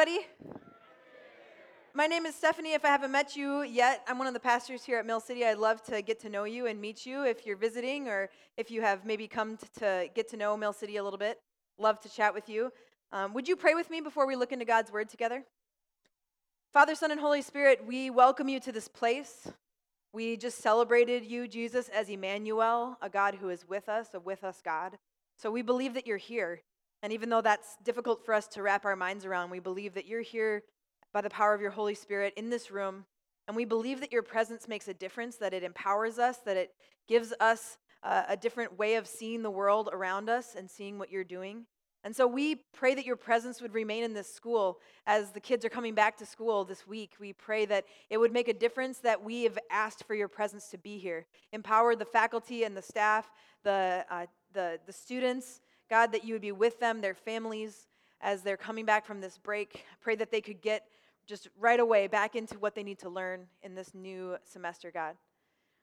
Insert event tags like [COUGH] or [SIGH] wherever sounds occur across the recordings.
Everybody. My name is Stephanie. If I haven't met you yet, I'm one of the pastors here at Mill City. I'd love to get to know you and meet you if you're visiting or if you have maybe come to, to get to know Mill City a little bit. Love to chat with you. Um, would you pray with me before we look into God's Word together? Father, Son, and Holy Spirit, we welcome you to this place. We just celebrated you, Jesus, as Emmanuel, a God who is with us, a with us God. So we believe that you're here. And even though that's difficult for us to wrap our minds around, we believe that you're here by the power of your Holy Spirit in this room. And we believe that your presence makes a difference, that it empowers us, that it gives us uh, a different way of seeing the world around us and seeing what you're doing. And so we pray that your presence would remain in this school as the kids are coming back to school this week. We pray that it would make a difference that we have asked for your presence to be here. Empower the faculty and the staff, the, uh, the, the students, God, that you would be with them, their families, as they're coming back from this break. Pray that they could get just right away back into what they need to learn in this new semester, God.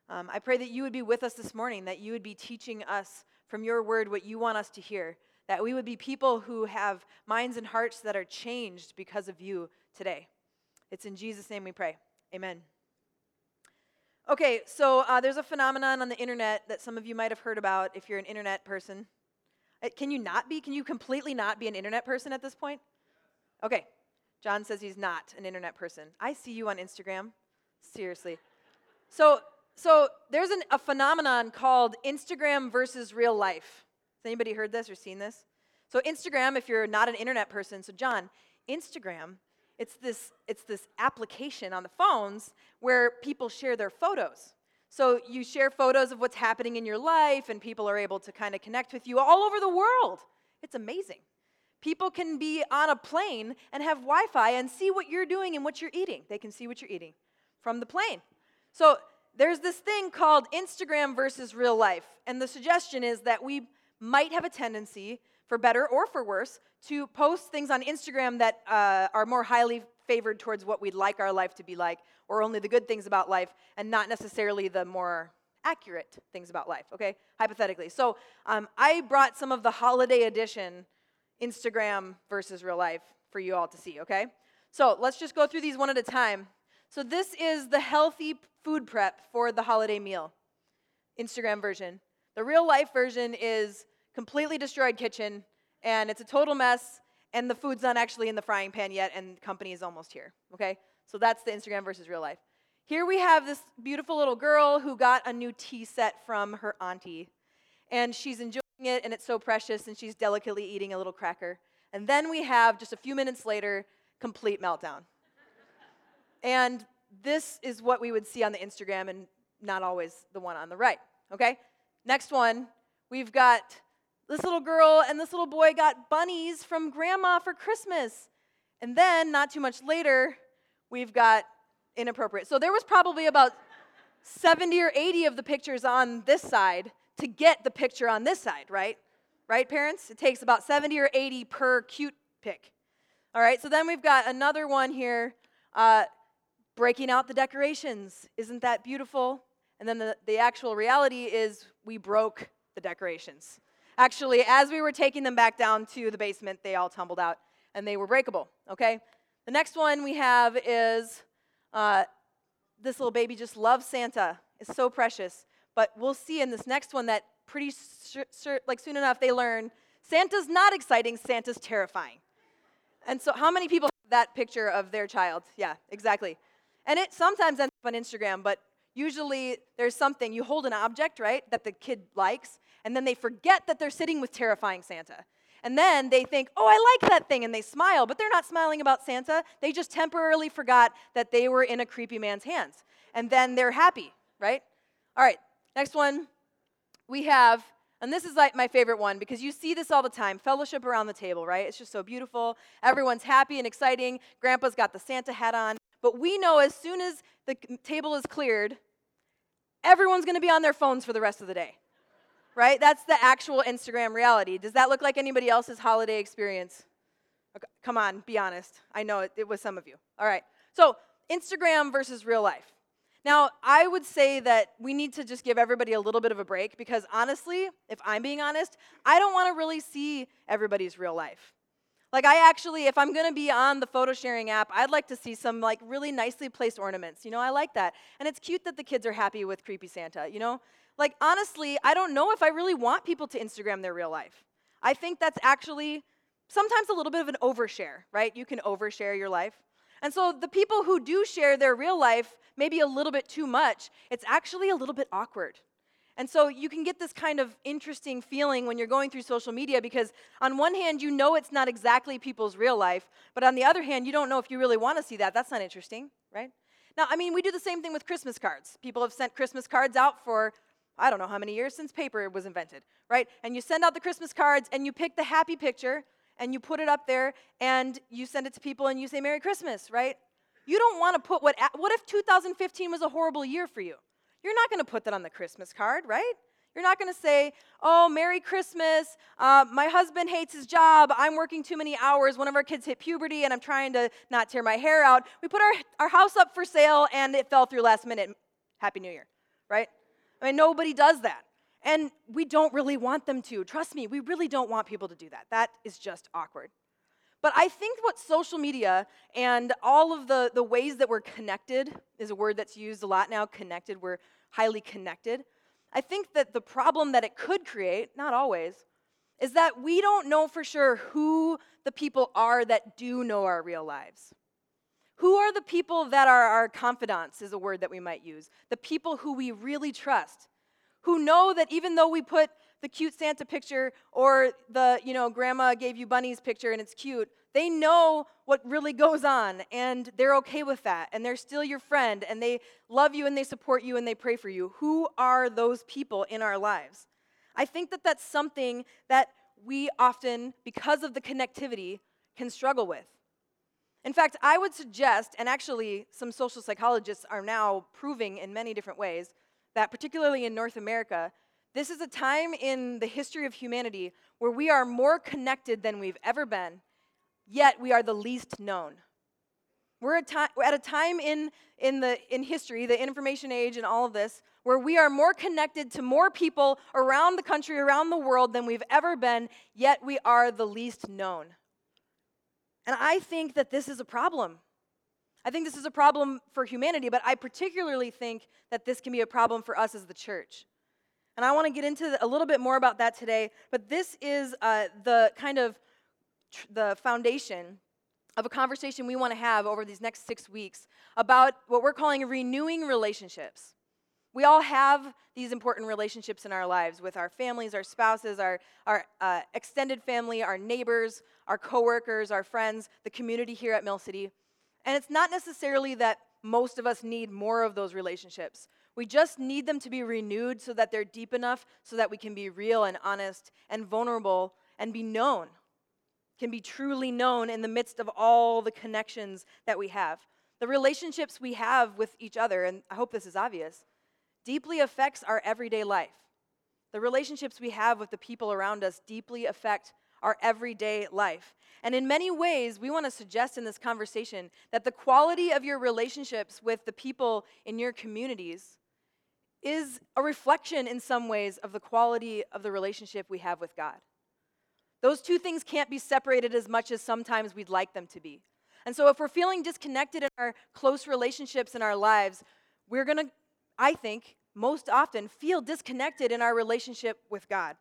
Um, I pray that you would be with us this morning, that you would be teaching us from your word what you want us to hear that we would be people who have minds and hearts that are changed because of you today. It's in Jesus' name we pray. Amen. Okay, so uh, there's a phenomenon on the internet that some of you might have heard about if you're an internet person. Uh, can you not be? Can you completely not be an internet person at this point? Okay, John says he's not an internet person. I see you on Instagram. Seriously. So, so there's an, a phenomenon called Instagram versus real life Has anybody heard this or seen this? So Instagram, if you're not an internet person, so John, Instagram, it's this, it's this application on the phones where people share their photos. So you share photos of what's happening in your life, and people are able to kind of connect with you all over the world. It's amazing. People can be on a plane and have Wi Fi and see what you're doing and what you're eating. They can see what you're eating from the plane. So there's this thing called Instagram versus real life. And the suggestion is that we might have a tendency, for better or for worse, to post things on Instagram that uh, are more highly favored towards what we'd like our life to be like, or only the good things about life, and not necessarily the more accurate things about life, okay? Hypothetically. So um, I brought some of the holiday edition Instagram versus real life for you all to see, okay? So let's just go through these one at a time. So this is the healthy food prep for the holiday meal, Instagram version. The real life version is completely destroyed kitchen, and it's a total mess, and the food's not actually in the frying pan yet, and company is almost here. Okay? So that's the Instagram versus real life. Here we have this beautiful little girl who got a new tea set from her auntie, and she's enjoying it, and it's so precious, and she's delicately eating a little cracker. And then we have, just a few minutes later, complete meltdown. and this is what we would see on the Instagram, and not always the one on the right. Okay? Next one, we've got this little girl and this little boy got bunnies from grandma for Christmas. And then, not too much later, we've got inappropriate. So there was probably about 70 or 80 of the pictures on this side to get the picture on this side, right? Right, parents? It takes about 70 or 80 per cute pic. All right, so then we've got another one here uh, breaking out the decorations. Isn't that beautiful? And then the, the actual reality is we broke the decorations. Actually, as we were taking them back down to the basement, they all tumbled out and they were breakable, okay? The next one we have is uh, this little baby just loves Santa. It's so precious. But we'll see in this next one that pretty like soon enough they learn Santa's not exciting, Santa's terrifying. And so, how many people have that picture of their child? Yeah, exactly. And it sometimes ends up on Instagram, but usually there's something, you hold an object, right, that the kid likes, and then they forget that they're sitting with terrifying Santa. And then they think, oh, I like that thing, and they smile, but they're not smiling about Santa. They just temporarily forgot that they were in a creepy man's hands. And then they're happy, right? All right, next one we have, and this is like my favorite one because you see this all the time fellowship around the table, right? It's just so beautiful. Everyone's happy and exciting. Grandpa's got the Santa hat on. But we know as soon as the table is cleared, everyone's going to be on their phones for the rest of the day. Right? That's the actual Instagram reality. Does that look like anybody else's holiday experience? Okay, come on, be honest. I know it, it was some of you. All right. So, Instagram versus real life. Now, I would say that we need to just give everybody a little bit of a break because honestly, if I'm being honest, I don't want to really see everybody's real life. Like, I actually, if I'm gonna be on the photo sharing app, I'd like to see some like really nicely placed ornaments. You know, I like that. And it's cute that the kids are happy with Creepy Santa, you know? Like, honestly, I don't know if I really want people to Instagram their real life. I think that's actually sometimes a little bit of an overshare, right? You can overshare your life. And so the people who do share their real life maybe a little bit too much, it's actually a little bit awkward. And so you can get this kind of interesting feeling when you're going through social media because, on one hand, you know it's not exactly people's real life, but on the other hand, you don't know if you really want to see that. That's not interesting, right? Now, I mean, we do the same thing with Christmas cards. People have sent Christmas cards out for, I don't know how many years since paper was invented, right? And you send out the Christmas cards and you pick the happy picture and you put it up there and you send it to people and you say, Merry Christmas, right? You don't want to put what, what if 2015 was a horrible year for you? You're not going to put that on the Christmas card, right? You're not going to say, Oh, Merry Christmas. Uh, my husband hates his job. I'm working too many hours. One of our kids hit puberty and I'm trying to not tear my hair out. We put our, our house up for sale and it fell through last minute. Happy New Year, right? I mean, nobody does that. And we don't really want them to. Trust me, we really don't want people to do that. That is just awkward. But I think what social media and all of the, the ways that we're connected is a word that's used a lot now connected. We're highly connected. I think that the problem that it could create, not always, is that we don't know for sure who the people are that do know our real lives. Who are the people that are our confidants, is a word that we might use. The people who we really trust, who know that even though we put the cute Santa picture or the, you know, grandma gave you bunnies picture and it's cute, they know what really goes on and they're okay with that and they're still your friend and they love you and they support you and they pray for you. Who are those people in our lives? I think that that's something that we often, because of the connectivity, can struggle with. In fact, I would suggest, and actually some social psychologists are now proving in many different ways, that particularly in North America, this is a time in the history of humanity where we are more connected than we've ever been yet we are the least known. We're at, a time in, in, the, in history, the information age, and all of this, where we are more connected to more people around the country, around the world than we've ever been, yet we are the least known. And I think that this is a problem. I think this is a problem for humanity, but I particularly think that this can be a problem for us as the church. And I want to get into a little bit more about that today, but this is uh, the kind of the foundation of a conversation we want to have over these next six weeks about what we're calling renewing relationships. We all have these important relationships in our lives with our families, our spouses, our, our uh, extended family, our neighbors, our coworkers, our friends, the community here at Mill City. And it's not necessarily that most of us need more of those relationships. We just need them to be renewed so that they're deep enough so that we can be real and honest and vulnerable and be known can be truly known in the midst of all the connections that we have. The relationships we have with each other, and I hope this is obvious, deeply affects our everyday life. The relationships we have with the people around us deeply affect our everyday life. And in many ways, we want to suggest in this conversation that the quality of your relationships with the people in your communities is a reflection in some ways of the quality of the relationship we have with God. Those two things can't be separated as much as sometimes we'd like them to be. And so, if we're feeling disconnected in our close relationships in our lives, we're going to, I think, most often feel disconnected in our relationship with God.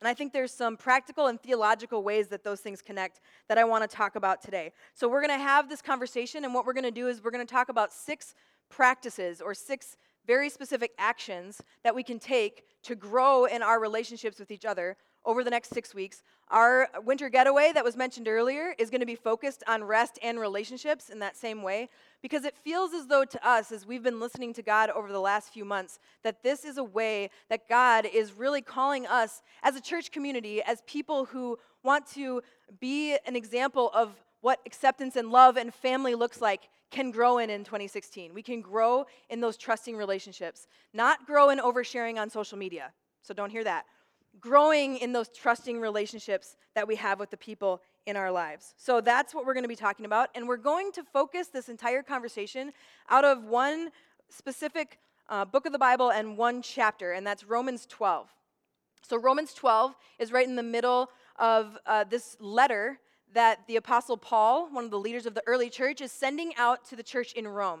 And I think there's some practical and theological ways that those things connect that I want to talk about today. So, we're going to have this conversation, and what we're going to do is we're going to talk about six practices or six very specific actions that we can take to grow in our relationships with each other over the next six weeks. Our winter getaway that was mentioned earlier is going to be focused on rest and relationships in that same way because it feels as though to us, as we've been listening to God over the last few months, that this is a way that God is really calling us as a church community, as people who want to be an example of what acceptance and love and family looks like can grow in in 2016. We can grow in those trusting relationships, not grow in oversharing on social media. So don't hear that growing in those trusting relationships that we have with the people in our lives. So that's what we're going to be talking about. And we're going to focus this entire conversation out of one specific uh, book of the Bible and one chapter, and that's Romans 12. So Romans 12 is right in the middle of uh, this letter that the Apostle Paul, one of the leaders of the early church, is sending out to the church in Rome.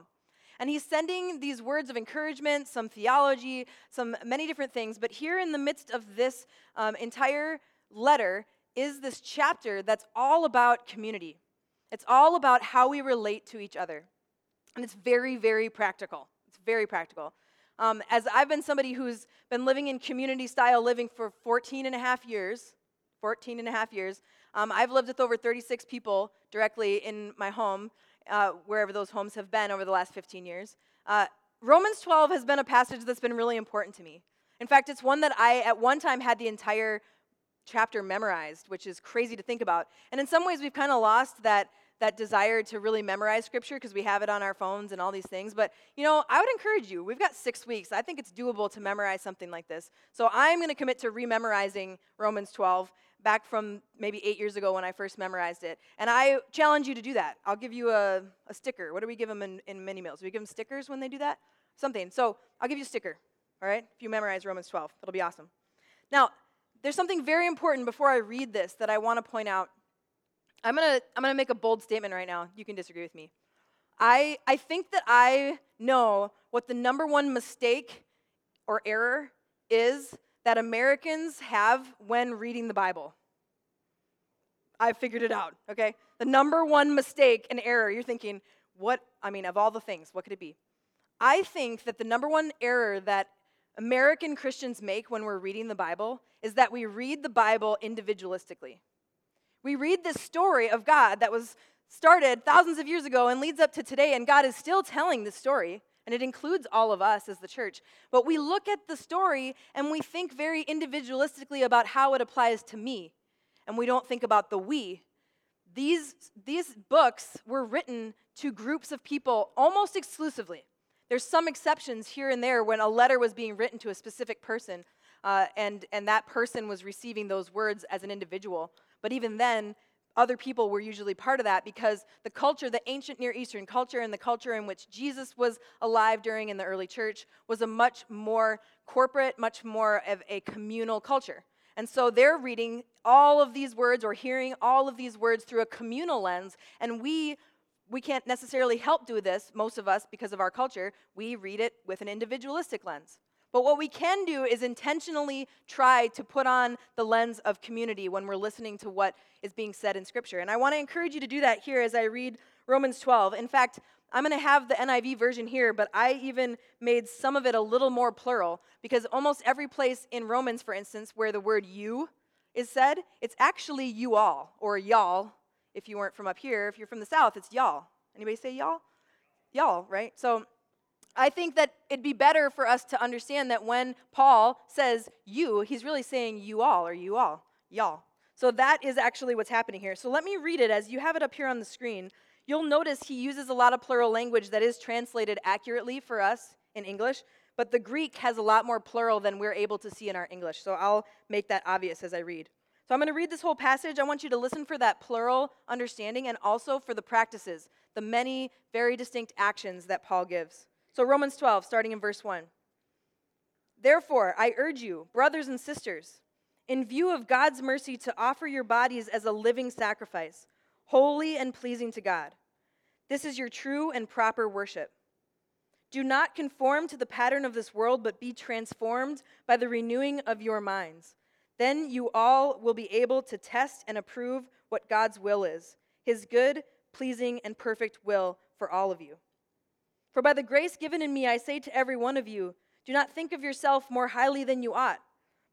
And he's sending these words of encouragement, some theology, some many different things. But here in the midst of this um, entire letter is this chapter that's all about community. It's all about how we relate to each other. And it's very, very practical. It's very practical. Um, as I've been somebody who's been living in community style living for 14 and a half years, 14 and a half years, um, I've lived with over 36 people directly in my home, uh, wherever those homes have been over the last 15 years. Uh, Romans 12 has been a passage that's been really important to me. In fact, it's one that I at one time had the entire chapter memorized, which is crazy to think about. And in some ways, we've kind of lost that that desire to really memorize scripture because we have it on our phones and all these things. But, you know, I would encourage you. We've got six weeks. I think it's doable to memorize something like this. So I'm going to commit to rememorizing Romans 12 back from maybe eight years ago when I first memorized it. And I challenge you to do that. I'll give you a, a sticker. What do we give them in, in mini meals? Do we give them stickers when they do that? Something. So I'll give you a sticker, all right, if you memorize Romans 12. It'll be awesome. Now, there's something very important before I read this that I want to point out I'm going to I'm going to make a bold statement right now. You can disagree with me. I I think that I know what the number one mistake or error is that Americans have when reading the Bible. I figured it out, okay? The number one mistake and error, you're thinking, what, I mean, of all the things, what could it be? I think that the number one error that American Christians make when we're reading the Bible is that we read the Bible individualistically. We read this story of God that was started thousands of years ago and leads up to today, and God is still telling this story, and it includes all of us as the church. But we look at the story and we think very individualistically about how it applies to me, and we don't think about the we. These, these books were written to groups of people almost exclusively. There's some exceptions here and there when a letter was being written to a specific person, uh, and, and that person was receiving those words as an individual. But even then, other people were usually part of that because the culture, the ancient Near Eastern culture, and the culture in which Jesus was alive during in the early church was a much more corporate, much more of a communal culture. And so they're reading all of these words or hearing all of these words through a communal lens, and we we can't necessarily help do this, most of us, because of our culture. We read it with an individualistic lens. But what we can do is intentionally try to put on the lens of community when we're listening to what is being said in Scripture. And I want to encourage you to do that here as I read Romans 12. In fact, I'm going to have the NIV version here, but I even made some of it a little more plural because almost every place in Romans, for instance, where the word you is said, it's actually you all or y'all. If you weren't from up here, if you're from the South, it's y'all. Anybody say y'all? Y'all, right? So I think that it'd be better for us to understand that when Paul says you, he's really saying you all or you all, y'all. So that is actually what's happening here. So let me read it as you have it up here on the screen. You'll notice he uses a lot of plural language that is translated accurately for us in English, but the Greek has a lot more plural than we're able to see in our English. So I'll make that obvious as I read. So I'm going to read this whole passage. I want you to listen for that plural understanding and also for the practices, the many very distinct actions that Paul gives. So, Romans 12, starting in verse 1. Therefore, I urge you, brothers and sisters, in view of God's mercy, to offer your bodies as a living sacrifice, holy and pleasing to God. This is your true and proper worship. Do not conform to the pattern of this world, but be transformed by the renewing of your minds. Then you all will be able to test and approve what God's will is, his good, pleasing, and perfect will for all of you. For by the grace given in me, I say to every one of you, do not think of yourself more highly than you ought,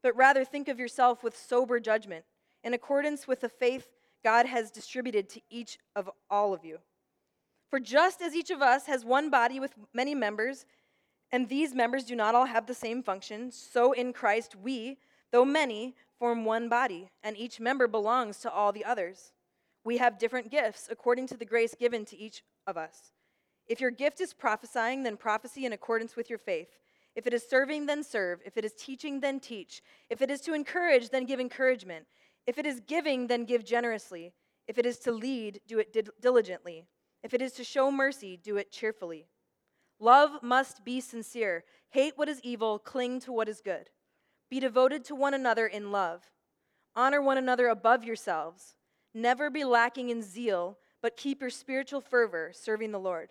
but rather think of yourself with sober judgment, in accordance with the faith God has distributed to each of all of you. For just as each of us has one body with many members, and these members do not all have the same function, so in Christ we, though many, form one body, and each member belongs to all the others. We have different gifts according to the grace given to each of us. If your gift is prophesying, then prophesy in accordance with your faith. If it is serving, then serve. If it is teaching, then teach. If it is to encourage, then give encouragement. If it is giving, then give generously. If it is to lead, do it diligently. If it is to show mercy, do it cheerfully. Love must be sincere. Hate what is evil, cling to what is good. Be devoted to one another in love. Honor one another above yourselves. Never be lacking in zeal, but keep your spiritual fervor serving the Lord.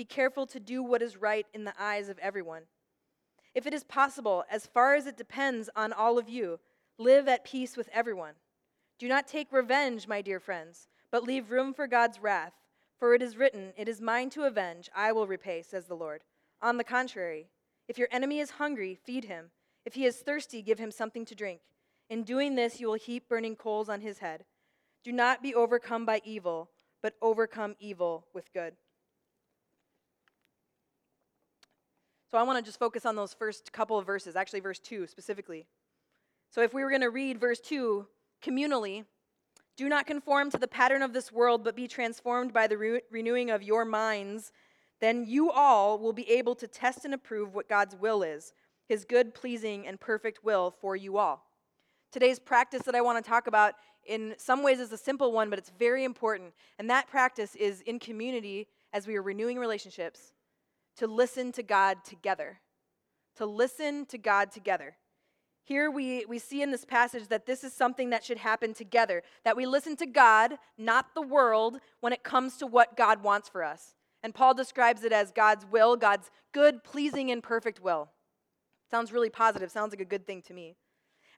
Be careful to do what is right in the eyes of everyone. If it is possible, as far as it depends on all of you, live at peace with everyone. Do not take revenge, my dear friends, but leave room for God's wrath. For it is written, It is mine to avenge, I will repay, says the Lord. On the contrary, if your enemy is hungry, feed him. If he is thirsty, give him something to drink. In doing this, you will heap burning coals on his head. Do not be overcome by evil, but overcome evil with good. So I want to just focus on those first couple of verses, actually, verse 2 specifically. So if we were going to read verse 2 communally, do not conform to the pattern of this world, but be transformed by the re- renewing of your minds. Then you all will be able to test and approve what God's will is, his good, pleasing, and perfect will for you all. Today's practice that I want to talk about in some ways is a simple one, but it's very important. And that practice is in community as we are renewing relationships to listen to God together. To listen to God together. Here we, we see in this passage that this is something that should happen together, that we listen to God, not the world, when it comes to what God wants for us. And Paul describes it as God's will, God's good, pleasing, and perfect will. Sounds really positive, sounds like a good thing to me.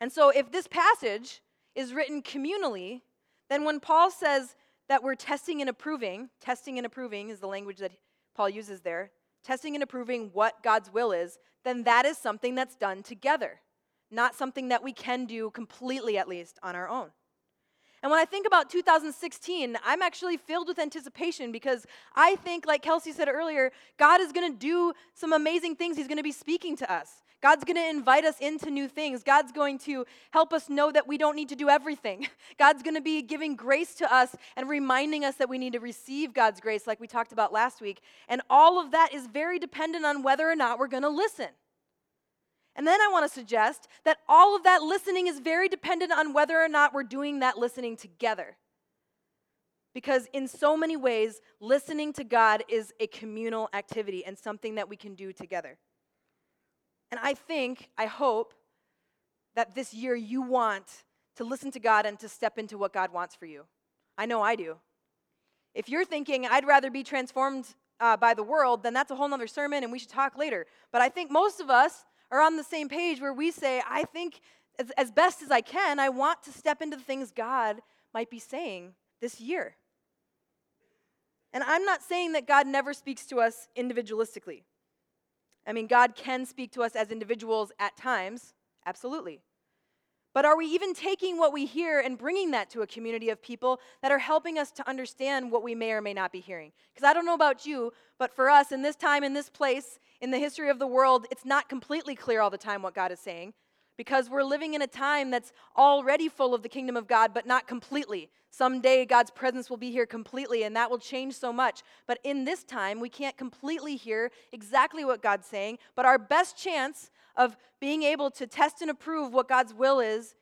And so if this passage is written communally, then when Paul says that we're testing and approving, testing and approving is the language that Paul uses there, testing and approving what God's will is, then that is something that's done together, not something that we can do completely, at least, on our own. And when I think about 2016, I'm actually filled with anticipation because I think, like Kelsey said earlier, God is going to do some amazing things. He's going to be speaking to us. God's going to invite us into new things. God's going to help us know that we don't need to do everything. [LAUGHS] God's going to be giving grace to us and reminding us that we need to receive God's grace, like we talked about last week. And all of that is very dependent on whether or not we're going to listen. And then I want to suggest that all of that listening is very dependent on whether or not we're doing that listening together. Because in so many ways, listening to God is a communal activity and something that we can do together. And I think, I hope, that this year you want to listen to God and to step into what God wants for you. I know I do. If you're thinking, I'd rather be transformed uh, by the world, then that's a whole nother sermon and we should talk later. But I think most of us are on the same page where we say, I think as, as best as I can, I want to step into the things God might be saying this year. And I'm not saying that God never speaks to us individualistically. I mean, God can speak to us as individuals at times, absolutely. But are we even taking what we hear and bringing that to a community of people that are helping us to understand what we may or may not be hearing? Because I don't know about you, but for us in this time, in this place, in the history of the world, it's not completely clear all the time what God is saying because we're living in a time that's already full of the kingdom of God, but not completely. Someday God's presence will be here completely, and that will change so much. But in this time, we can't completely hear exactly what God's saying. But our best chance of being able to test and approve what God's will is,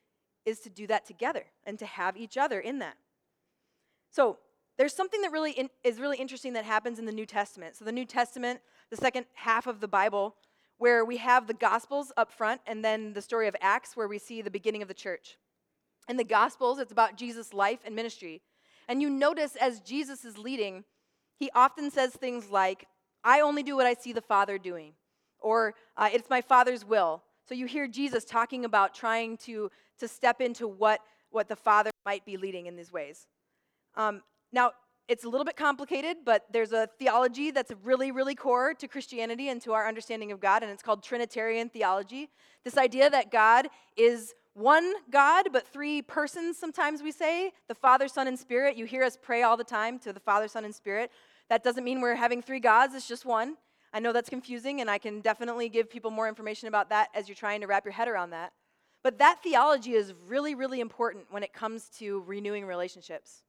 is to do that together and to have each other in that. So, there's something that really in, is really interesting that happens in the New Testament. So, the New Testament, the second half of the Bible, where we have the Gospels up front and then the story of Acts, where we see the beginning of the church. In the Gospels, it's about Jesus' life and ministry. And you notice as Jesus is leading, he often says things like, I only do what I see the Father doing, or uh, it's my Father's will. So you hear Jesus talking about trying to, to step into what, what the Father might be leading in these ways. Um, now, it's a little bit complicated, but there's a theology that's really, really core to Christianity and to our understanding of God, and it's called Trinitarian theology. This idea that God is one God, but three persons, sometimes we say the Father, Son, and Spirit. You hear us pray all the time to the Father, Son, and Spirit. That doesn't mean we're having three gods, it's just one. I know that's confusing, and I can definitely give people more information about that as you're trying to wrap your head around that. But that theology is really, really important when it comes to renewing relationships.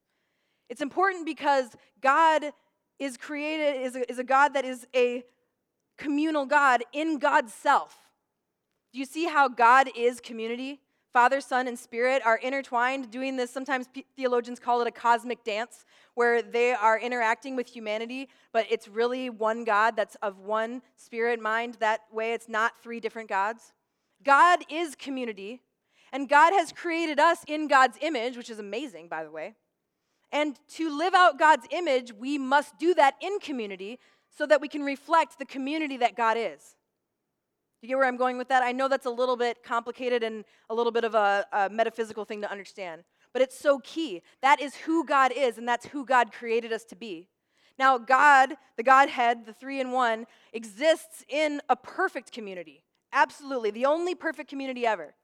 It's important because God is created, is a, is a God that is a communal God in God's self. Do you see how God is community? Father, Son, and Spirit are intertwined, doing this. Sometimes theologians call it a cosmic dance, where they are interacting with humanity, but it's really one God that's of one spirit mind. That way, it's not three different gods. God is community, and God has created us in God's image, which is amazing, by the way. And to live out God's image, we must do that in community so that we can reflect the community that God is. You get where I'm going with that? I know that's a little bit complicated and a little bit of a, a, metaphysical thing to understand, but it's so key. That is who God is, and that's who God created us to be. Now, God, the Godhead, the three in one, exists in a perfect community. Absolutely, the only perfect community ever.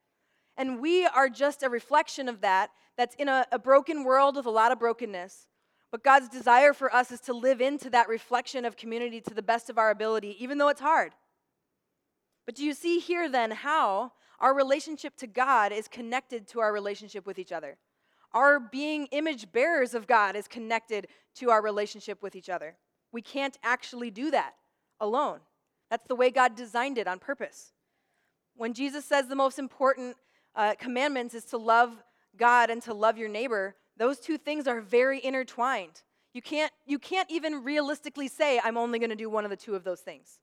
And we are just a reflection of that, that's in a, a broken world with a lot of brokenness. But God's desire for us is to live into that reflection of community to the best of our ability, even though it's hard. But do you see here then how our relationship to God is connected to our relationship with each other? Our being image bearers of God is connected to our relationship with each other. We can't actually do that alone. That's the way God designed it on purpose. When Jesus says the most important uh, commandments is to love God and to love your neighbor, those two things are very intertwined. You can't, you can't even realistically say, I'm only going to do one of the two of those things.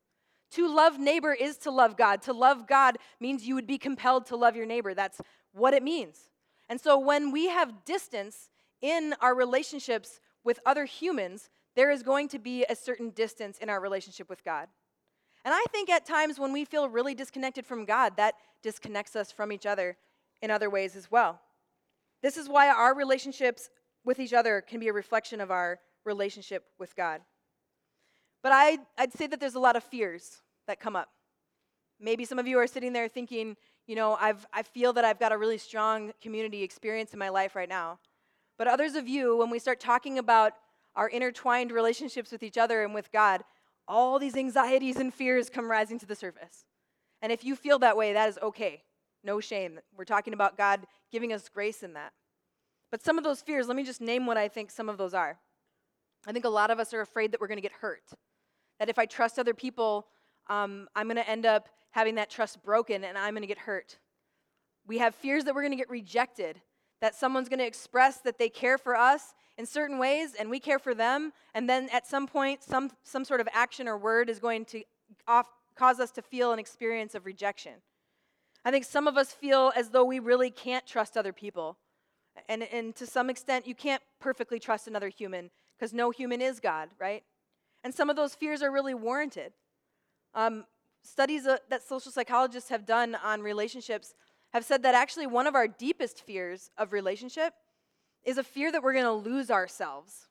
To love neighbor is to love God. To love God means you would be compelled to love your neighbor. That's what it means. And so when we have distance in our relationships with other humans, there is going to be a certain distance in our relationship with God. And I think at times when we feel really disconnected from God, that disconnects us from each other in other ways as well. This is why our relationships with each other can be a reflection of our relationship with God. But I, I'd say that there's a lot of fears that come up. Maybe some of you are sitting there thinking, you know, I've, I feel that I've got a really strong community experience in my life right now. But others of you, when we start talking about our intertwined relationships with each other and with God, all these anxieties and fears come rising to the surface. And if you feel that way, that is okay. No shame. We're talking about God giving us grace in that. But some of those fears, let me just name what I think some of those are. I think a lot of us are afraid that we're going to get hurt. That if I trust other people, um, I'm going to end up having that trust broken and I'm going to get hurt. We have fears that we're going to get rejected, that someone's going to express that they care for us in certain ways and we care for them, and then at some point, some, some sort of action or word is going to off, cause us to feel an experience of rejection. I think some of us feel as though we really can't trust other people. And, and to some extent, you can't perfectly trust another human because no human is God, right? And some of those fears are really warranted. Um, studies uh, that social psychologists have done on relationships have said that actually one of our deepest fears of relationship is a fear that we're going to lose ourselves.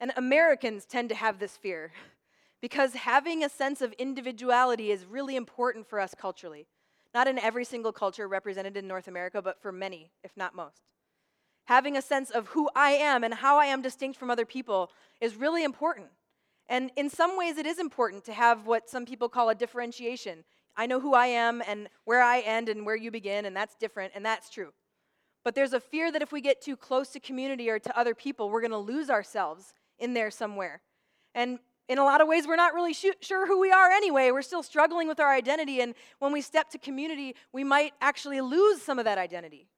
And Americans tend to have this fear [LAUGHS] because having a sense of individuality is really important for us culturally. Not in every single culture represented in North America, but for many, if not most. Having a sense of who I am and how I am distinct from other people is really important. And in some ways, it is important to have what some people call a differentiation. I know who I am and where I end and where you begin, and that's different, and that's true. But there's a fear that if we get too close to community or to other people, we're going to lose ourselves in there somewhere. And in a lot of ways, we're not really sure who we are anyway. We're still struggling with our identity. And when we step to community, we might actually lose some of that identity.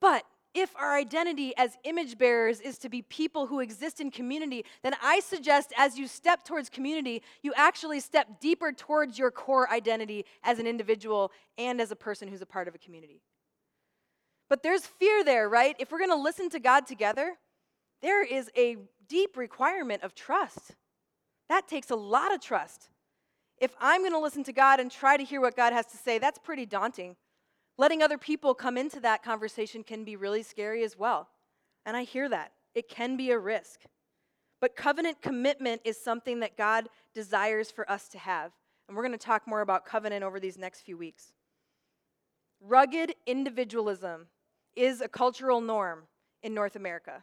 But if our identity as image bearers is to be people who exist in community, then I suggest as you step towards community, you actually step deeper towards your core identity as an individual and as a person who's a part of a community. But there's fear there, right? If we're going to listen to God together, there is a deep requirement of trust. That takes a lot of trust. If I'm going to listen to God and try to hear what God has to say, that's pretty daunting. Letting other people come into that conversation can be really scary as well. And I hear that. It can be a risk. But covenant commitment is something that God desires for us to have. And we're going to talk more about covenant over these next few weeks. Rugged individualism is a cultural norm in North America.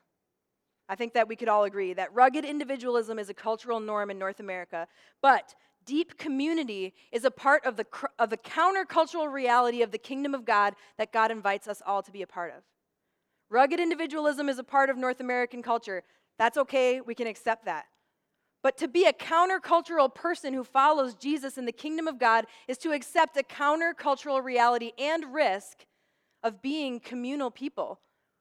I think that we could all agree that rugged individualism is a cultural norm in North America. But deep community is a part of the, of the countercultural reality of the kingdom of God that God invites us all to be a part of. Rugged individualism is a part of North American culture. That's okay, we can accept that. But to be a countercultural person who follows Jesus in the kingdom of God is to accept a countercultural reality and risk of being communal people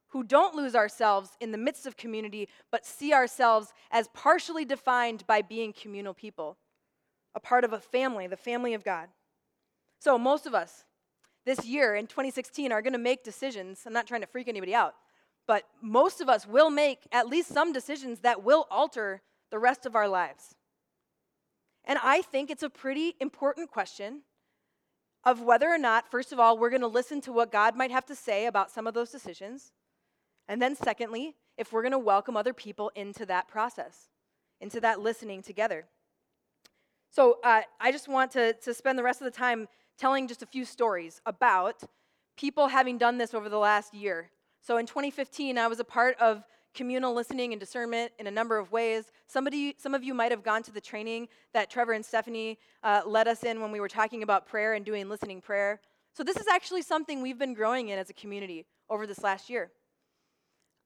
who don't lose ourselves in the midst of community, but see ourselves as partially defined by being communal people, a part of a family, the family of God. So, most of us this year in 2016 are going to make decisions. I'm not trying to freak anybody out, but most of us will make at least some decisions that will alter the rest of our lives. And I think it's a pretty important question of whether or not, first of all, we're going to listen to what God might have to say about some of those decisions. And then, secondly, if we're going to welcome other people into that process, into that listening together. So uh, I just want to, to spend the rest of the time telling just a few stories about people having done this over the last year. So in 2015, I was a part of communal listening and discernment in a number of ways. Somebody, some of you might have gone to the training that Trevor and Stephanie uh, led us in when we were talking about prayer and doing listening prayer. So, this is actually something we've been growing in as a community over this last year.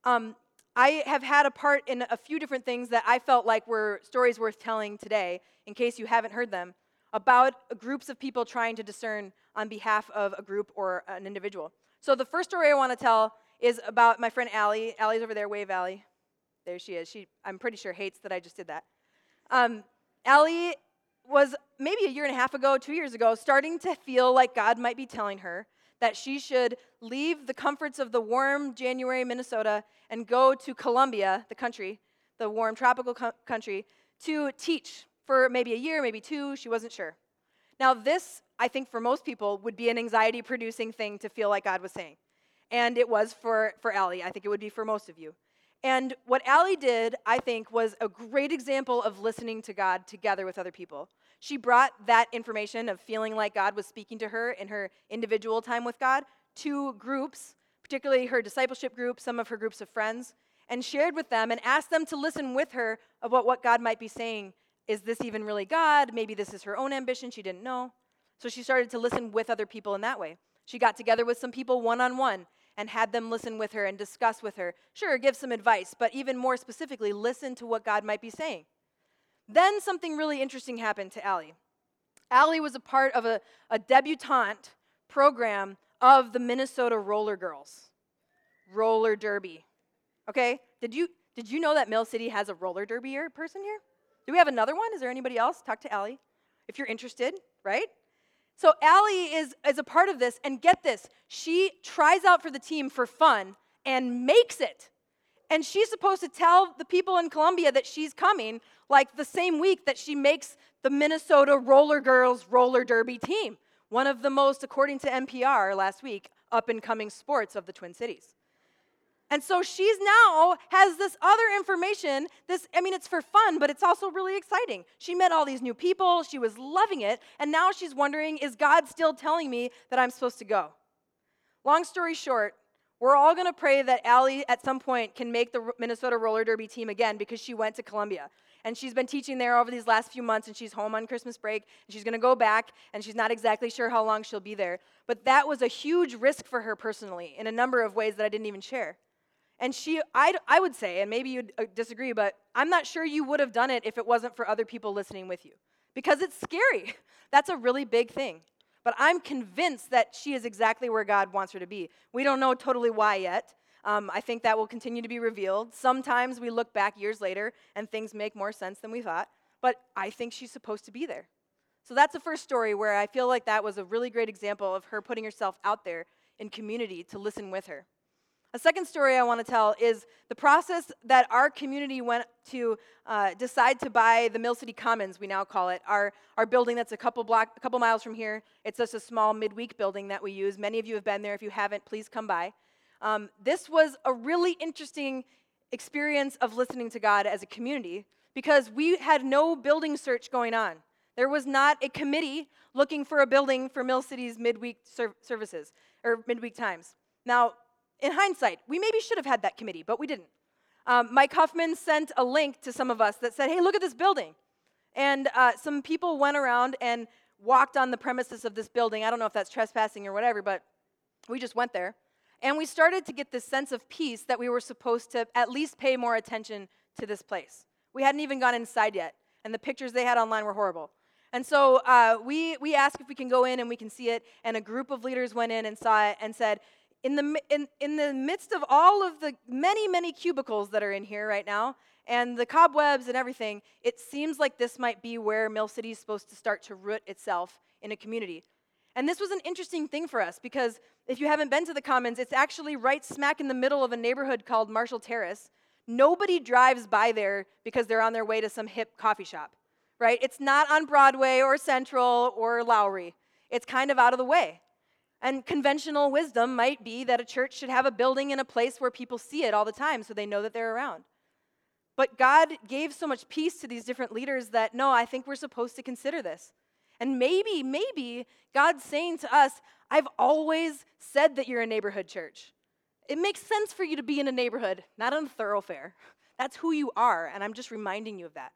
Um, I have had a part in a few different things that I felt like were stories worth telling today, in case you haven't heard them, about groups of people trying to discern on behalf of a group or an individual. So, the first story I want to tell is about my friend Allie. Allie's over there, wave Allie. There she is. She, I'm pretty sure, hates that I just did that. Um, Allie was maybe a year and a half ago, two years ago, starting to feel like God might be telling her that she should leave the comforts of the warm January Minnesota and go to Colombia, the country, the warm tropical co- country, to teach for maybe a year, maybe two. She wasn't sure. Now, this, I think, for most people, would be an anxiety producing thing to feel like God was saying. And it was for, for Allie. I think it would be for most of you. And what Allie did, I think, was a great example of listening to God together with other people. She brought that information of feeling like God was speaking to her in her individual time with God to groups, particularly her discipleship group, some of her groups of friends, and shared with them and asked them to listen with her about what God might be saying. Is this even really God? Maybe this is her own ambition. She didn't know. So she started to listen with other people in that way. She got together with some people one on one and had them listen with her and discuss with her. Sure, give some advice, but even more specifically, listen to what God might be saying. Then something really interesting happened to Allie. Allie was a part of a, a debutante program of the Minnesota Roller Girls, roller derby. Okay? Did you, did you know that Mill City has a roller derby person here? Do we have another one? Is there anybody else? Talk to Allie if you're interested, right? So Allie is, is a part of this, and get this, she tries out for the team for fun and makes it. And she's supposed to tell the people in Colombia that she's coming, like the same week that she makes the Minnesota Roller Girls roller derby team, one of the most, according to NPR last week, up and coming sports of the Twin Cities. And so she's now has this other information. This, I mean, it's for fun, but it's also really exciting. She met all these new people, she was loving it, and now she's wondering, is God still telling me that I'm supposed to go? Long story short, we're all going to pray that Allie at some point can make the Minnesota roller derby team again because she went to Colombia. And she's been teaching there over these last few months, and she's home on Christmas break, and she's going to go back, and she's not exactly sure how long she'll be there. But that was a huge risk for her personally in a number of ways that I didn't even share. And she, I, I would say, and maybe you'd uh, disagree, but I'm not sure you would have done it if it wasn't for other people listening with you. Because it's scary. [LAUGHS] That's a really big thing. But I'm convinced that she is exactly where God wants her to be. We don't know totally why yet. Um, I think that will continue to be revealed. Sometimes we look back years later and things make more sense than we thought. But I think she's supposed to be there. So that's the first story where I feel like that was a really great example of her putting herself out there in community to listen with her. A second story I want to tell is the process that our community went to uh, decide to buy the Mill City Commons, we now call it, our, our building that's a couple block, a couple miles from here. It's just a small midweek building that we use. Many of you have been there. If you haven't, please come by. Um, this was a really interesting experience of listening to God as a community because we had no building search going on. There was not a committee looking for a building for Mill City's midweek ser- services or midweek times. Now, in hindsight, we maybe should have had that committee, but we didn't. Um, Mike Huffman sent a link to some of us that said, hey, look at this building. And uh, some people went around and walked on the premises of this building. I don't know if that's trespassing or whatever, but we just went there. And we started to get this sense of peace that we were supposed to at least pay more attention to this place. We hadn't even gone inside yet, and the pictures they had online were horrible. And so uh, we, we asked if we can go in and we can see it, and a group of leaders went in and saw it and said, in the, in, in the midst of all of the many, many cubicles that are in here right now, and the cobwebs and everything, it seems like this might be where Mill City is supposed to start to root itself in a community. And this was an interesting thing for us because if you haven't been to the Commons, it's actually right smack in the middle of a neighborhood called Marshall Terrace. Nobody drives by there because they're on their way to some hip coffee shop right? It's not on Broadway or Central or Lowry. It's kind of out of the way. And conventional wisdom might be that a church should have a building in a place where people see it all the time so they know that they're around. But God gave so much peace to these different leaders that no, I think we're supposed to consider this. And maybe, maybe God's saying to us, I've always said that you're a neighborhood church. It makes sense for you to be in a neighborhood, not on a thoroughfare. [LAUGHS] That's who you are, and I'm just reminding you of that.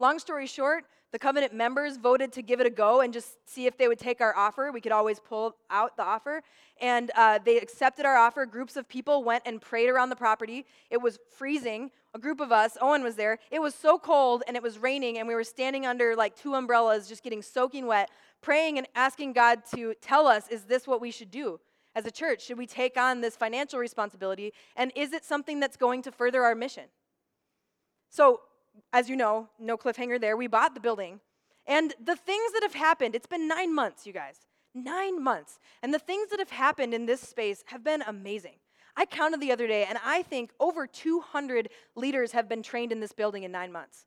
Long story short, the covenant members voted to give it a go and just see if they would take our offer. We could always pull out the offer. And uh, they accepted our offer. Groups of people went and prayed around the property. It was freezing. A group of us, Owen was there. It was so cold and it was raining, and we were standing under like two umbrellas, just getting soaking wet, praying and asking God to tell us, is this what we should do? As a church, should we take on this financial responsibility? And is it something that's going to further our mission? So, as you know, no cliffhanger there, we bought the building. And the things that have happened, it's been nine months, you guys. Nine months. And the things that have happened in this space have been amazing. I counted the other day, and I think over 200 leaders have been trained in this building in nine months.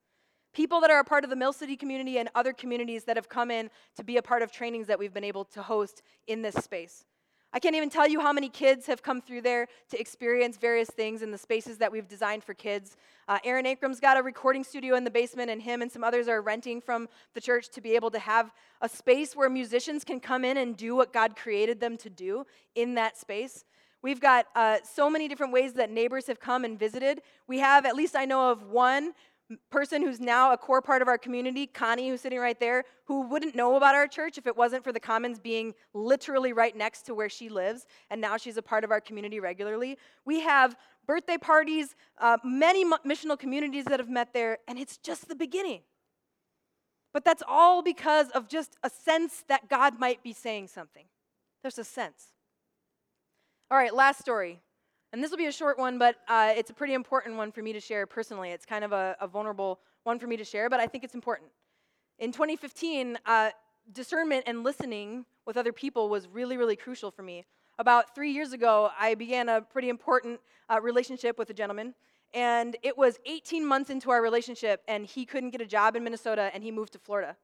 People that are a part of the Mill City community and other communities that have come in to be a part of trainings that we've been able to host in this space. I can't even tell you how many kids have come through there to experience various things in the spaces that we've designed for kids. Uh, Aaron Akram's got a recording studio in the basement, and him and some others are renting from the church to be able to have a space where musicians can come in and do what God created them to do in that space. We've got uh, so many different ways that neighbors have come and visited. We have, at least I know of one person who's now a core part of our community, Connie, who's sitting right there, who wouldn't know about our church if it wasn't for the Commons being literally right next to where she lives, and now she's a part of our community regularly. We have birthday parties, uh, many missional communities that have met there, and it's just the beginning. But that's all because of just a sense that God might be saying something. There's a sense. All right, last story. And this will be a short one, but uh, it's a pretty important one for me to share personally. It's kind of a, a, vulnerable one for me to share, but I think it's important. In 2015, uh, discernment and listening with other people was really, really crucial for me. About three years ago, I began a pretty important uh, relationship with a gentleman, and it was 18 months into our relationship, and he couldn't get a job in Minnesota, and he moved to Florida.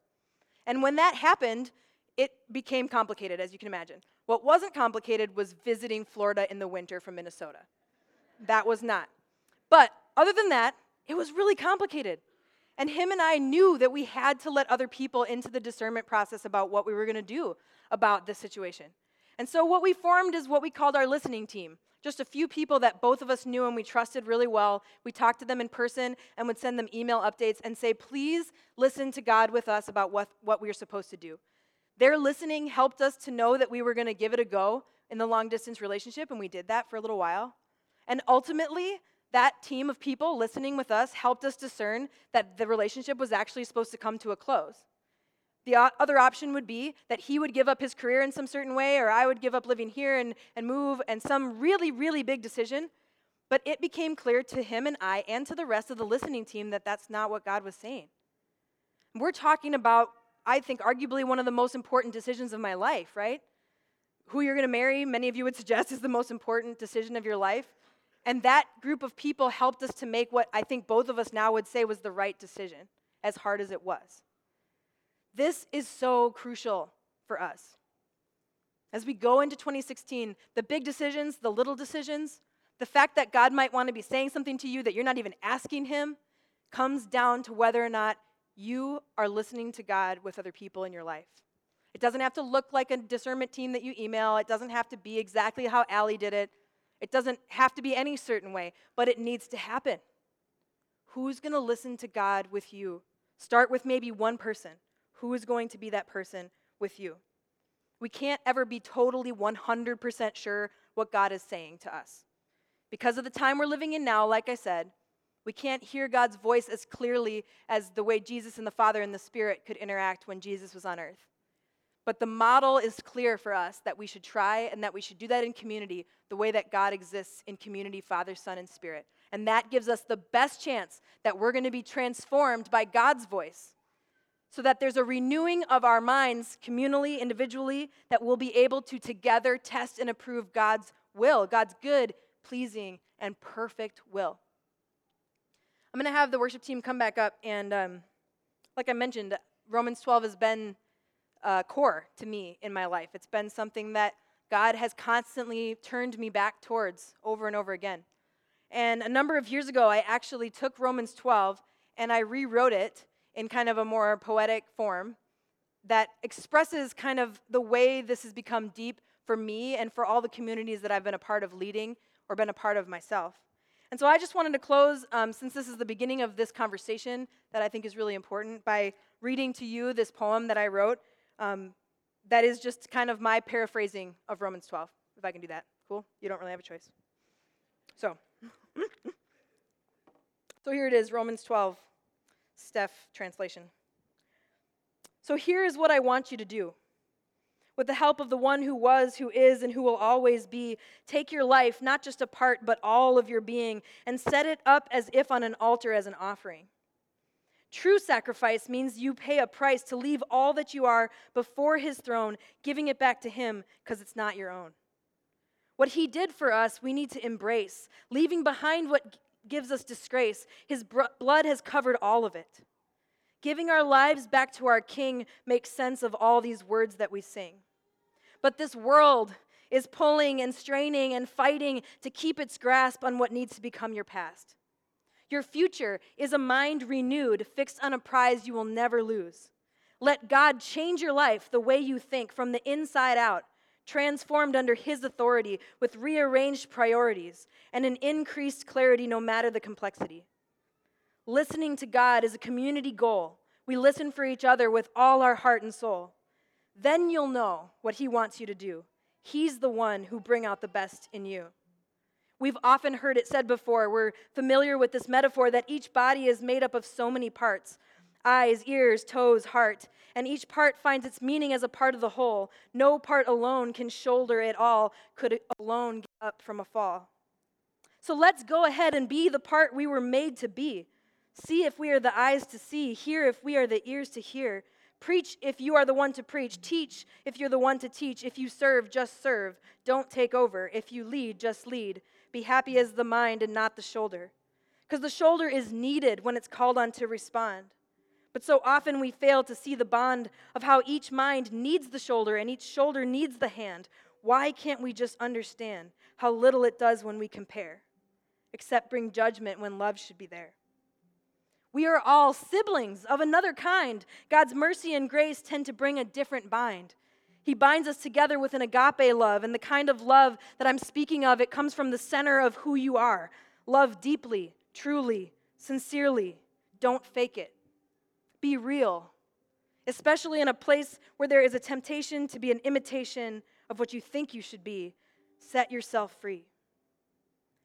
And when that happened, it became complicated, as you can imagine. What wasn't complicated was visiting Florida in the winter from Minnesota. That was not. But other than that, it was really complicated. And him and I knew that we had to let other people into the discernment process about what we were going to do about this situation. And so, what we formed is what we called our listening team. Just a few people that both of us knew and we trusted really well. We talked to them in person and would send them email updates and say, please listen to God with us about what, what we are supposed to do. Their listening helped us to know that we were going to give it a go in the long distance relationship, and we did that for a little while. And ultimately, that team of people listening with us helped us discern that the relationship was actually supposed to come to a close. The other option would be that he would give up his career in some certain way, or I would give up living here and, and move, and some really, really big decision. But it became clear to him and I, and to the rest of the listening team, that that's not what God was saying. We're talking about I think, arguably one of the most important decisions of my life, right? Who you're going to marry, many of you would suggest, is the most important decision of your life. And that group of people helped us to make what I think both of us now would say was the right decision, as hard as it was. This is so crucial for us. As we go into 2016, the big decisions, the little decisions, the fact that God might want to be saying something to you that you're not even asking Him comes down to whether or not you are listening to God with other people in your life. It doesn't have to look like a discernment team that you email. It doesn't have to be exactly how Allie did it. It doesn't have to be any certain way, but it needs to happen. Who's going to listen to God with you? Start with maybe one person. Who is going to be that person with you? We can't ever be totally 100% sure what God is saying to us. Because of the time we're living in now, like I said, we can't hear God's voice as clearly as the way Jesus and the Father and the Spirit could interact when Jesus was on earth. But the model is clear for us that we should try and that we should do that in community the way that God exists in community, Father, Son, and Spirit. And that gives us the best chance that we're going to be transformed by God's voice so that there's a renewing of our minds communally, individually, that we'll be able to together test and approve God's will, God's good, pleasing, and perfect will. I'm going to have the worship team come back up. And um, like I mentioned, Romans 12 has been uh, core to me in my life. It's been something that God has constantly turned me back towards over and over again. And a number of years ago, I actually took Romans 12 and I rewrote it in kind of a more poetic form that expresses kind of the way this has become deep for me and for all the communities that I've been a part of leading or been a part of myself. And so I just wanted to close, um, since this is the beginning of this conversation that I think is really important, by reading to you this poem that I wrote um, that is just kind of my paraphrasing of Romans 12, if I can do that. Cool? You don't really have a choice. So, [LAUGHS] so here it is Romans 12, Steph translation. So here is what I want you to do. With the help of the one who was, who is, and who will always be, take your life, not just a part, but all of your being, and set it up as if on an altar as an offering. True sacrifice means you pay a price to leave all that you are before his throne, giving it back to him because it's not your own. What he did for us, we need to embrace, leaving behind what gives us disgrace. His blood has covered all of it. Giving our lives back to our King makes sense of all these words that we sing. But this world is pulling and straining and fighting to keep its grasp on what needs to become your past. Your future is a mind renewed, fixed on a prize you will never lose. Let God change your life the way you think from the inside out, transformed under His authority with rearranged priorities and an increased clarity no matter the complexity. Listening to God is a community goal. We listen for each other with all our heart and soul. Then you'll know what He wants you to do. He's the one who bring out the best in you. We've often heard it said before. We're familiar with this metaphor that each body is made up of so many parts eyes, ears, toes, heart. And each part finds its meaning as a part of the whole. No part alone can shoulder it all, could alone get up from a fall. So let's go ahead and be the part we were made to be. See if we are the eyes to see, hear if we are the ears to hear. Preach if you are the one to preach. Teach if you're the one to teach. If you serve, just serve. Don't take over. If you lead, just lead. Be happy as the mind and not the shoulder. Because the shoulder is needed when it's called on to respond. But so often we fail to see the bond of how each mind needs the shoulder and each shoulder needs the hand. Why can't we just understand how little it does when we compare, except bring judgment when love should be there? We are all siblings of another kind. God's mercy and grace tend to bring a different bind. He binds us together with an agape love, and the kind of love that I'm speaking of, it comes from the center of who you are. Love deeply, truly, sincerely. Don't fake it. Be real, especially in a place where there is a temptation to be an imitation of what you think you should be. Set yourself free.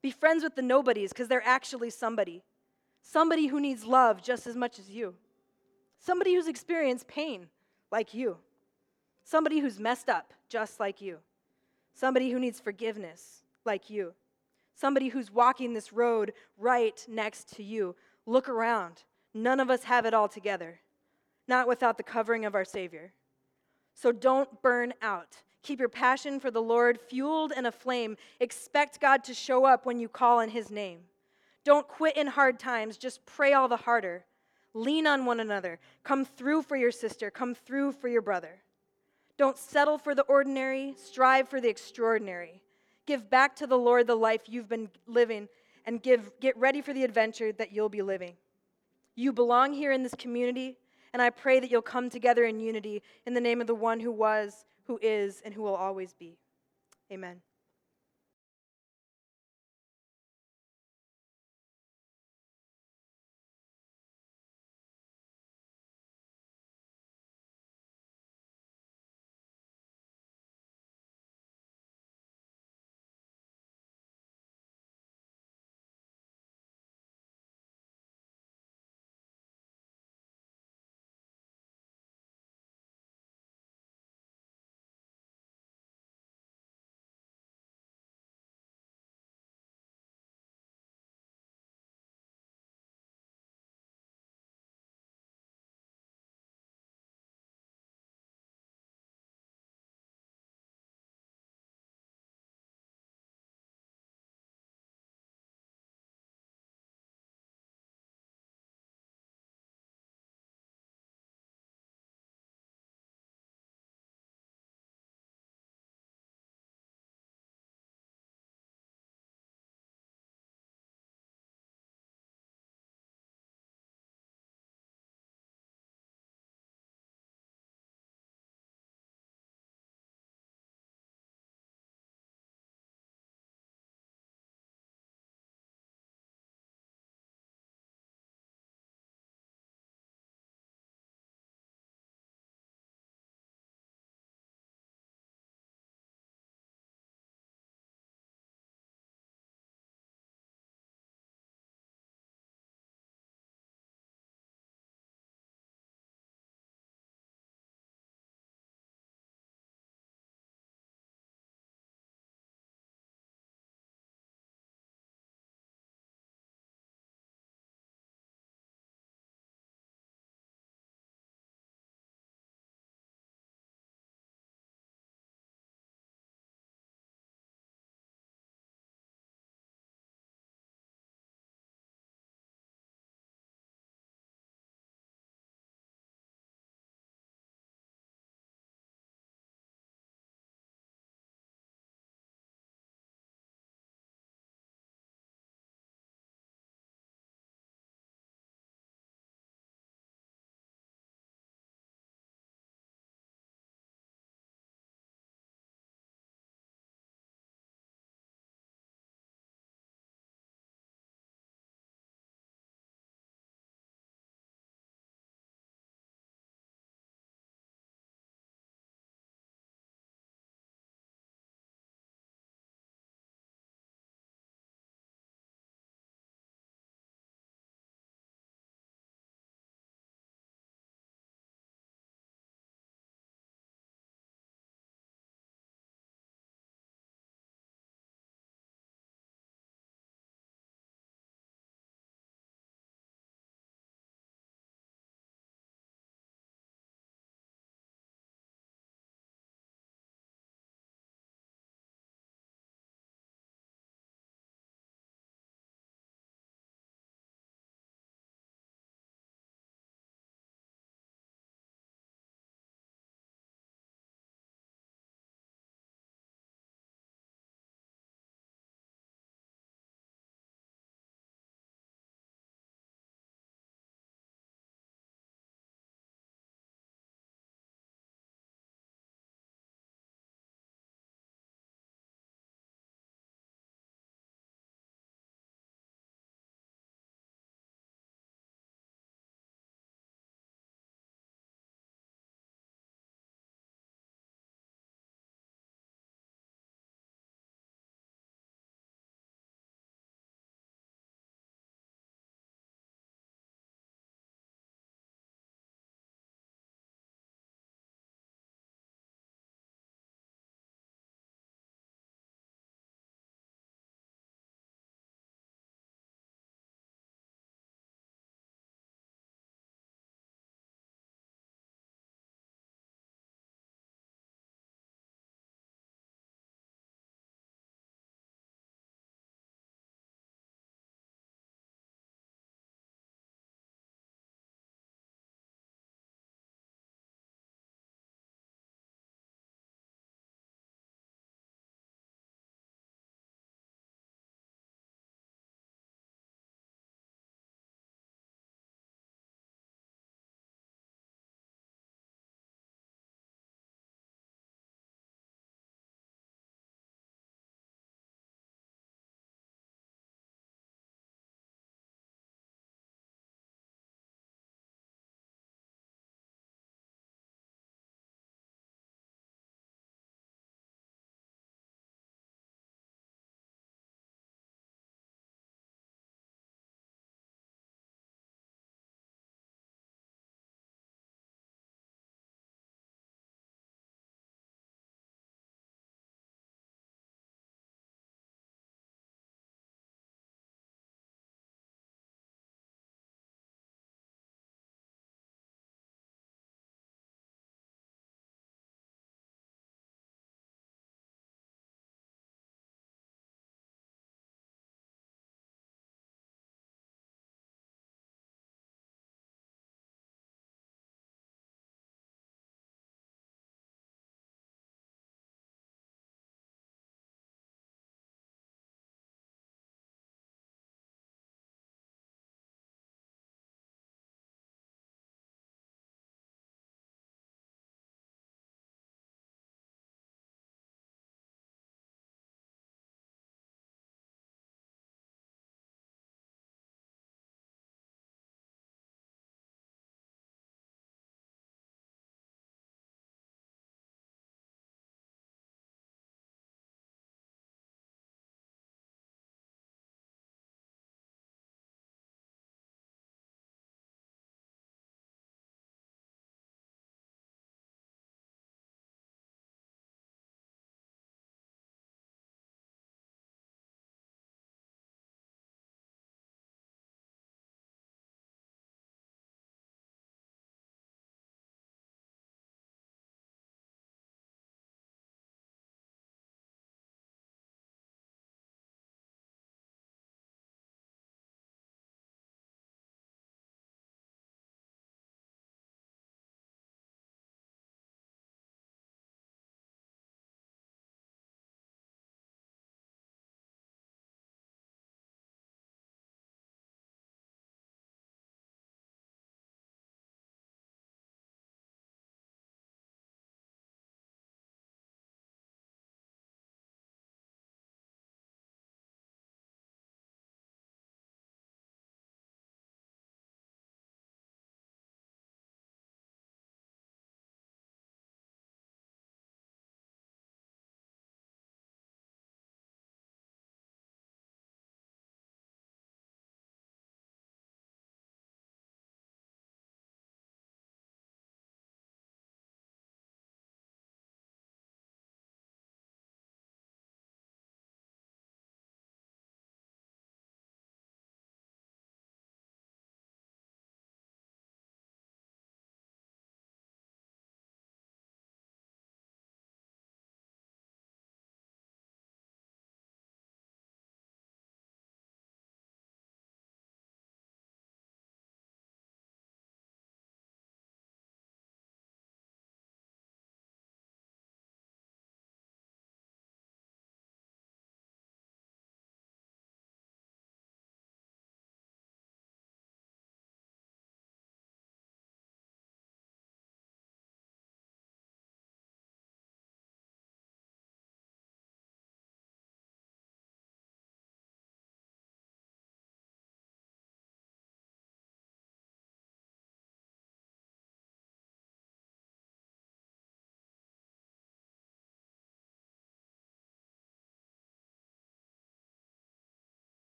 Be friends with the nobodies because they're actually somebody. Somebody who needs love just as much as you. Somebody who's experienced pain like you. Somebody who's messed up just like you. Somebody who needs forgiveness like you. Somebody who's walking this road right next to you. Look around. None of us have it all together, not without the covering of our Savior. So don't burn out. Keep your passion for the Lord fueled and aflame. Expect God to show up when you call on His name. Don't quit in hard times, just pray all the harder. Lean on one another. Come through for your sister, come through for your brother. Don't settle for the ordinary, strive for the extraordinary. Give back to the Lord the life you've been living and give, get ready for the adventure that you'll be living. You belong here in this community, and I pray that you'll come together in unity in the name of the one who was, who is, and who will always be. Amen.